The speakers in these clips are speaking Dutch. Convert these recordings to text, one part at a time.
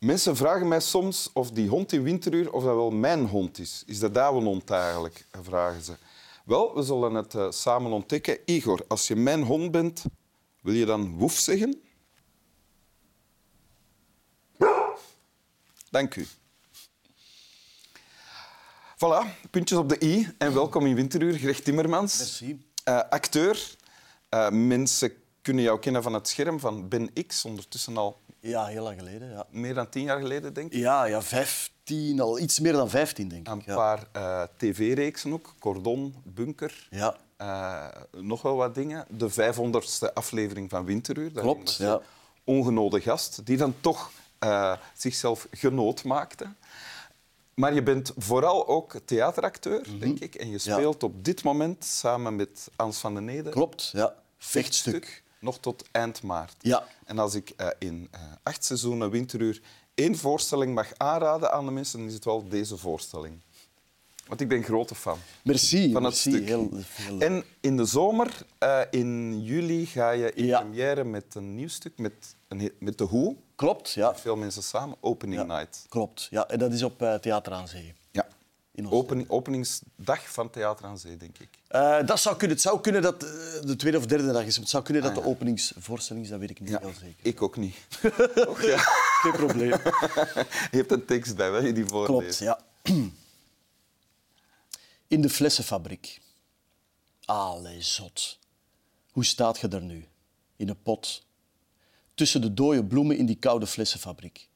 Mensen vragen mij soms of die hond in winteruur of dat wel mijn hond is. Is dat jouw hond eigenlijk? vragen ze. Wel, we zullen het uh, samen ontdekken. Igor, als je mijn hond bent, wil je dan woef zeggen? Dank u. Voilà, puntjes op de i en welkom in Winteruur, Greg Timmermans. Merci. Uh, acteur. Uh, mensen kunnen jou kennen van het scherm van Ben X, ondertussen al... Ja, heel lang geleden. Ja. Meer dan tien jaar geleden, denk ik? Ja, ja, vijftien, al iets meer dan vijftien, denk ik. Een paar uh, tv-reeksen ook, Cordon, Bunker. Ja. nog wel wat dingen. De vijfhonderdste aflevering van Winteruur. Klopt, ja. Ongenode gast, die dan toch zichzelf genood maakte. Maar je bent vooral ook theateracteur, mm denk ik. En je speelt op dit moment samen met Ans van den Neden. Klopt, ja. Vechtstuk. Nog tot eind maart. Ja. En als ik uh, in uh, acht seizoenen Winteruur één voorstelling mag aanraden aan de mensen, dan is het wel deze voorstelling. Want ik ben grote fan. Merci. Van het stuk. Heel, heel... En in de zomer, uh, in juli, ga je in ja. première met een nieuw stuk, met, een, met de Hoe. Klopt, ja. Veel mensen samen. Opening ja, night. Klopt, ja. En dat is op uh, Theater aan Zee. Openingsdag van Theater aan Zee, denk ik. Uh, dat zou kunnen. Het zou kunnen dat uh, de tweede of derde dag is. Het zou kunnen dat ah, ja. de openingsvoorstelling is, dat weet ik niet ja, heel zeker. Ik ook niet. Och, ja. Geen probleem. Je hebt een tekst bij, hè, die voorleest. Klopt, ja. In de flessenfabriek. Allee, zot. Hoe staat je er nu? In een pot. Tussen de dode bloemen in die koude flessenfabriek.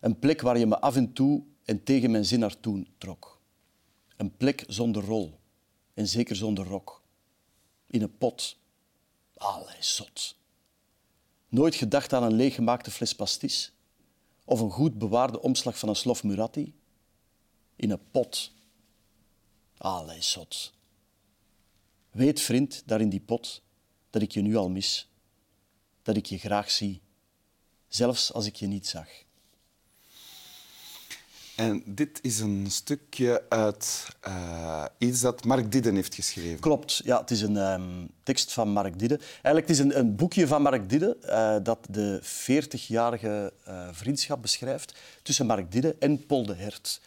Een plek waar je me af en toe en tegen mijn zin naartoe trok. Een plek zonder rol. En zeker zonder rok. In een pot. Allee, zot. Nooit gedacht aan een leeggemaakte fles pastis? Of een goed bewaarde omslag van een slof Muratti? In een pot. Allee, zot. Weet, vriend, daar in die pot, dat ik je nu al mis. Dat ik je graag zie. Zelfs als ik je niet zag. En dit is een stukje uit uh, iets dat Mark Didden heeft geschreven. Klopt, ja, het is een um, tekst van Mark Didden. Eigenlijk het is een, een boekje van Mark Didden uh, dat de 40-jarige uh, vriendschap beschrijft tussen Mark Didden en Paul de Hert.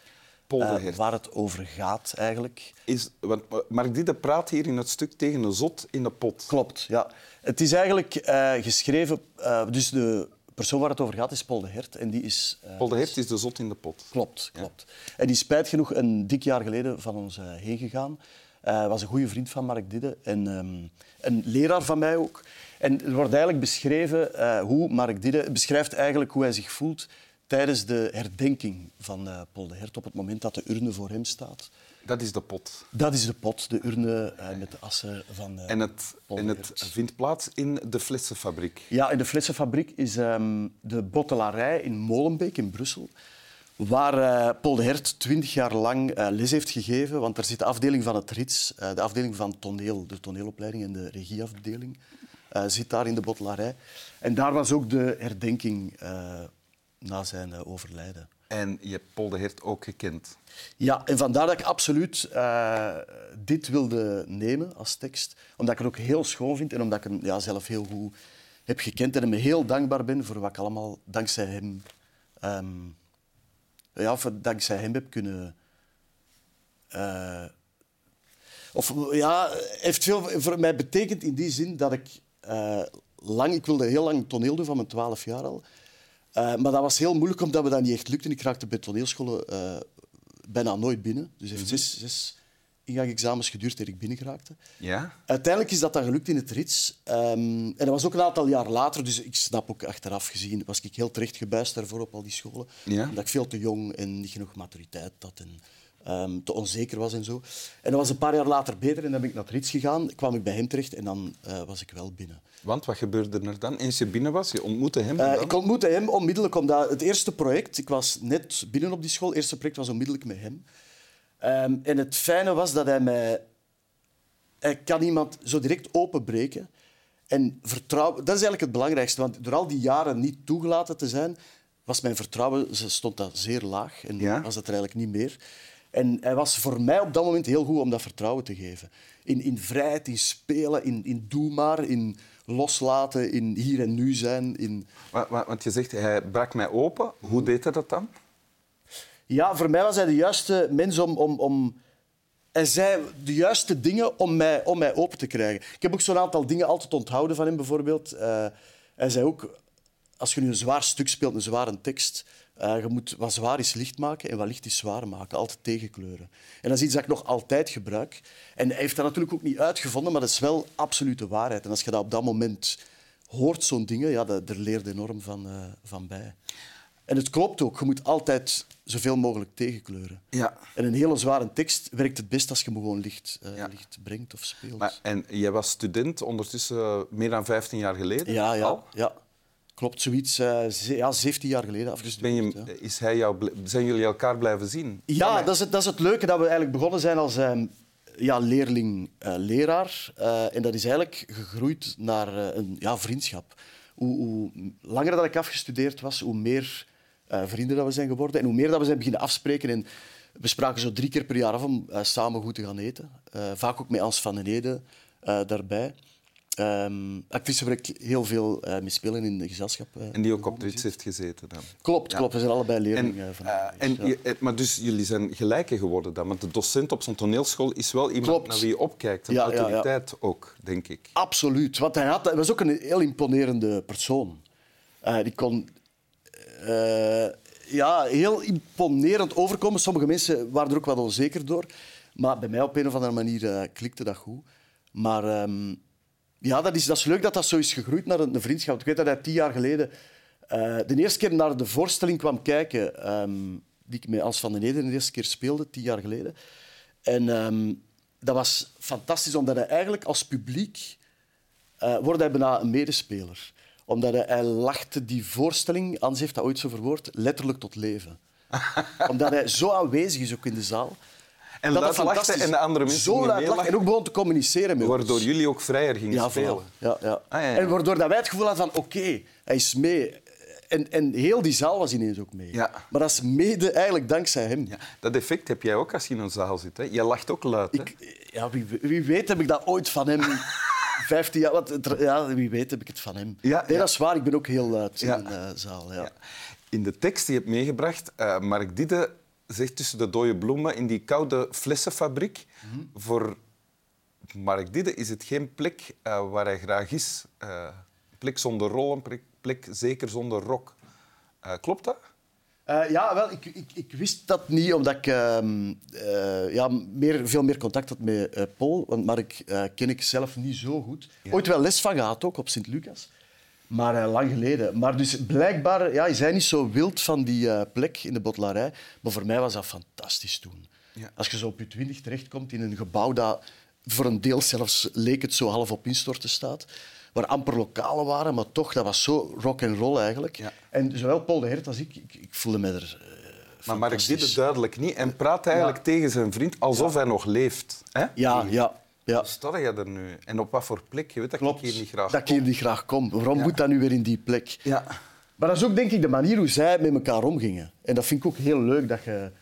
Paul de Hert. waar het over gaat eigenlijk. Is, want Mark Didden praat hier in het stuk tegen een zot in de pot. Klopt, ja. Het is eigenlijk geschreven... dus de persoon waar het over gaat is Paul de Hert. En die is, uh, Paul de Hert is de zot in de pot. Klopt, klopt. Ja. En die is spijt genoeg een dik jaar geleden van ons uh, heen gegaan. Hij uh, was een goede vriend van Mark Didde en um, een leraar van mij ook. En er wordt eigenlijk beschreven hoe Mark Didde beschrijft eigenlijk hoe hij zich voelt tijdens de herdenking van Paul de Hert op het moment dat de urne voor hem staat. Dat is de pot. Dat is de pot, de urne uh, met de assen van uh, En het, en het vindt plaats in de flessenfabriek? Ja, in de flessenfabriek is um, de bottelarij in Molenbeek in Brussel. Waar uh, Paul de Hert twintig jaar lang les heeft gegeven. Want er zit de afdeling van het RITS, de afdeling van toneel, de toneelopleiding en de regieafdeling, zit daar in de bottelarij. En daar was ook de herdenking na zijn overlijden. En je hebt Hert ook gekend. Ja, en vandaar dat ik absoluut uh, dit wilde nemen als tekst. Omdat ik het ook heel schoon vind en omdat ik hem ja, zelf heel goed heb gekend. En hem heel dankbaar ben voor wat ik allemaal dankzij hem, um, ja, dankzij hem heb kunnen... Uh, of ja, heeft veel voor mij betekend in die zin dat ik uh, lang... Ik wilde heel lang toneel doen, van mijn twaalf jaar al. Uh, maar dat was heel moeilijk omdat we dat niet echt lukten. Ik raakte bij toneelscholen uh, bijna nooit binnen. Dus het heeft zes, zes ingangsexamens geduurd dat ik binnen geraakte. Ja? Uiteindelijk is dat dan gelukt in het rits. Um, en dat was ook een aantal jaar later, dus ik snap ook achteraf gezien, was ik heel terecht gebuist daarvoor op al die scholen. Ja? Omdat ik veel te jong en niet genoeg maturiteit had en um, te onzeker was en zo. En dat was een paar jaar later beter en dan ben ik naar het rits gegaan, kwam ik bij hem terecht en dan uh, was ik wel binnen. Want wat gebeurde er dan? Eens je binnen was, je ontmoette hem? Uh, ik ontmoette hem onmiddellijk omdat het eerste project, ik was net binnen op die school, het eerste project was onmiddellijk met hem. Um, en het fijne was dat hij mij... Hij kan iemand zo direct openbreken en vertrouwen... Dat is eigenlijk het belangrijkste, want door al die jaren niet toegelaten te zijn, was mijn vertrouwen stond dat zeer laag en ja? was dat er eigenlijk niet meer. En hij was voor mij op dat moment heel goed om dat vertrouwen te geven. In, in vrijheid, in spelen, in, in doe maar, in loslaten, in hier en nu zijn. In... Wa- wa- Want je zegt, hij brak mij open. Hoe deed hij dat dan? Ja, voor mij was hij de juiste mens om... om, om... Hij zei de juiste dingen om mij, om mij open te krijgen. Ik heb ook zo'n aantal dingen altijd onthouden van hem, bijvoorbeeld. Eh, hij zei ook, als je nu een zwaar stuk speelt, een zware tekst, eh, je moet wat zwaar is licht maken en wat licht is zwaar maken. Altijd tegenkleuren. En dat is iets dat ik nog altijd gebruik. En hij heeft dat natuurlijk ook niet uitgevonden, maar dat is wel absolute waarheid. En als je dat op dat moment hoort, zo'n dingen, ja, dat, daar leer je enorm van, eh, van bij. En het klopt ook. Je moet altijd zoveel mogelijk tegenkleuren. Ja. En een hele zware tekst werkt het best als je hem gewoon licht, eh, Ja. licht brengt of speelt. Maar, en jij was student ondertussen meer dan 15 jaar geleden? ja, ja, al? ja. Klopt, zoiets. eh, ze- ja, 17 jaar geleden Ben afgestudeerd. je, ja. is hij jou, zijn jullie elkaar blijven zien? Ja, dat is, het, dat is het leuke dat we eigenlijk begonnen zijn als ehm, ja, leerling-leraar. Eh, en dat is eigenlijk gegroeid naar eh, een ja, vriendschap. Hoe, hoe langer dat ik afgestudeerd was, hoe meer eh, vrienden dat we zijn geworden. En hoe meer dat we zijn beginnen afspreken. En we spraken zo drie keer per jaar af om eh, samen goed te gaan eten. Eh, vaak ook met Ans van den Ede eh, daarbij. Ehm actrice waar ik heel veel mee spelen in het gezelschap. eh, En die ook op Rits heeft gezeten dan? Klopt, klopt. We zijn allebei En, leerlingen van eh, en, ja. je- eh, maar dus jullie zijn gelijken geworden dan? Want de docent op zo'n toneelschool is wel iemand Klopt. naar wie je opkijkt. Een Ja, autoriteit ook, denk ik. Absoluut. Want hij, had, hij was ook een heel imponerende persoon. Die kon ja, heel imponerend overkomen. Sommige mensen waren er ook wat onzeker door. Maar bij mij op een of andere manier klikte dat goed. Maar ehm, ja, dat is, dat is leuk dat dat zo is gegroeid naar een, een vriendschap. Ik weet dat hij tien jaar geleden eh, de eerste keer naar de voorstelling kwam kijken, ehm, die ik met Als van den Eden de eerste keer speelde, tien jaar geleden. En ehm, dat was fantastisch, omdat hij eigenlijk als publiek eh wordt hij bijna een medespeler. Omdat hij, hij lachte die voorstelling, Ans heeft dat ooit zo verwoord, letterlijk tot leven. omdat hij zo aanwezig is ook in de zaal. En dat luid en de andere mensen Zo luid en ook begon te communiceren met ons. Waardoor jullie ook vrijer gingen Ja, spelen. voilà. Ja, ja. Ah, ja, ja. En waardoor dat wij het gevoel hadden van oké, hij is mee. En, en heel die zaal was ineens ook mee. Ja. Maar dat is mede eigenlijk dankzij hem. Ja, dat effect heb jij ook als je in een zaal zit. Hè? Je lacht ook luid. Hè? Ik, ja, wie, wie weet heb ik dat ooit van hem... 15 jaar... Wat, ja, wie weet heb ik het van hem. Ja, nee, dat is waar. Ik ben ook heel luid in een eh, zaal. Ja. In de tekst die je hebt meegebracht, eh Mark Didde zegt tussen de dode bloemen in die koude flessenfabriek. Mhm. Voor Mark Didde is het geen plek eh, waar hij graag is. Een plek zonder rol, een plek, plek zeker zonder rok. Eh, klopt dat? Ja, wel, ik, ik, ik wist dat niet, omdat ik ehm, eh, ja, meer, veel meer contact had met Paul. Want Mark ken ik zelf niet zo goed. Ooit wel les van gehad, ook op Sint-Lucas. Maar eh, lang geleden. Maar dus blijkbaar ja, is hij niet zo wild van die eh, plek in de botelarij. Maar voor mij was dat fantastisch toen. Ja. Als je zo op je twintig terechtkomt in een gebouw dat voor een deel zelfs leek het zo half op instorten staat. Waar amper lokalen waren, maar toch, dat was zo rock and roll eigenlijk. Ja. En zowel Paul de Hert als ik, ik, ik voelde me er eh, Maar Mark fantastisch. Didde duidelijk niet. En praat eigenlijk Ja. tegen zijn vriend alsof hij nog leeft. Hè? Ja, ja, ja. Sta je er nu? En op wat voor plek? Je weet dat Klopt. ik hier niet graag dat ik hier niet graag kom. Waarom Ja. moet dat nu weer in die plek? Ja. Maar dat is ook denk ik de manier hoe zij met elkaar omgingen. En dat vind ik ook heel leuk dat je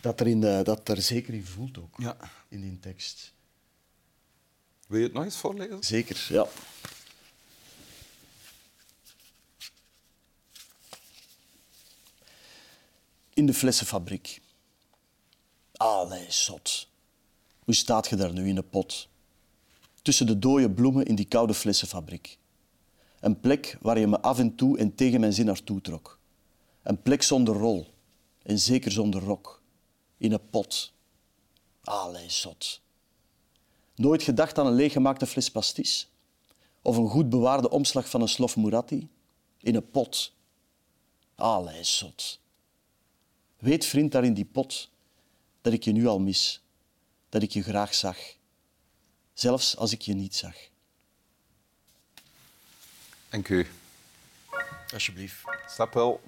dat er, in, eh, dat er zeker in voelt ook. Ja. In die tekst. Wil je het nog eens voorlezen? Zeker, ja. In de flessenfabriek. Allee, zot. Hoe staat je daar nu in de pot? Tussen de dode bloemen in die koude flessenfabriek. Een plek waar je me af en toe en tegen mijn zin naartoe trok. Een plek zonder rol en zeker zonder rok. In een pot. Allee, zot. Nooit gedacht aan een leeggemaakte fles pastis? Of een goed bewaarde omslag van een slof Muratti? In een pot. Allee, zot. Weet, vriend, daar in die pot, dat ik je nu al mis. Dat ik je graag zag. Zelfs als ik je niet zag. Dank u. Alsjeblieft. Snap wel.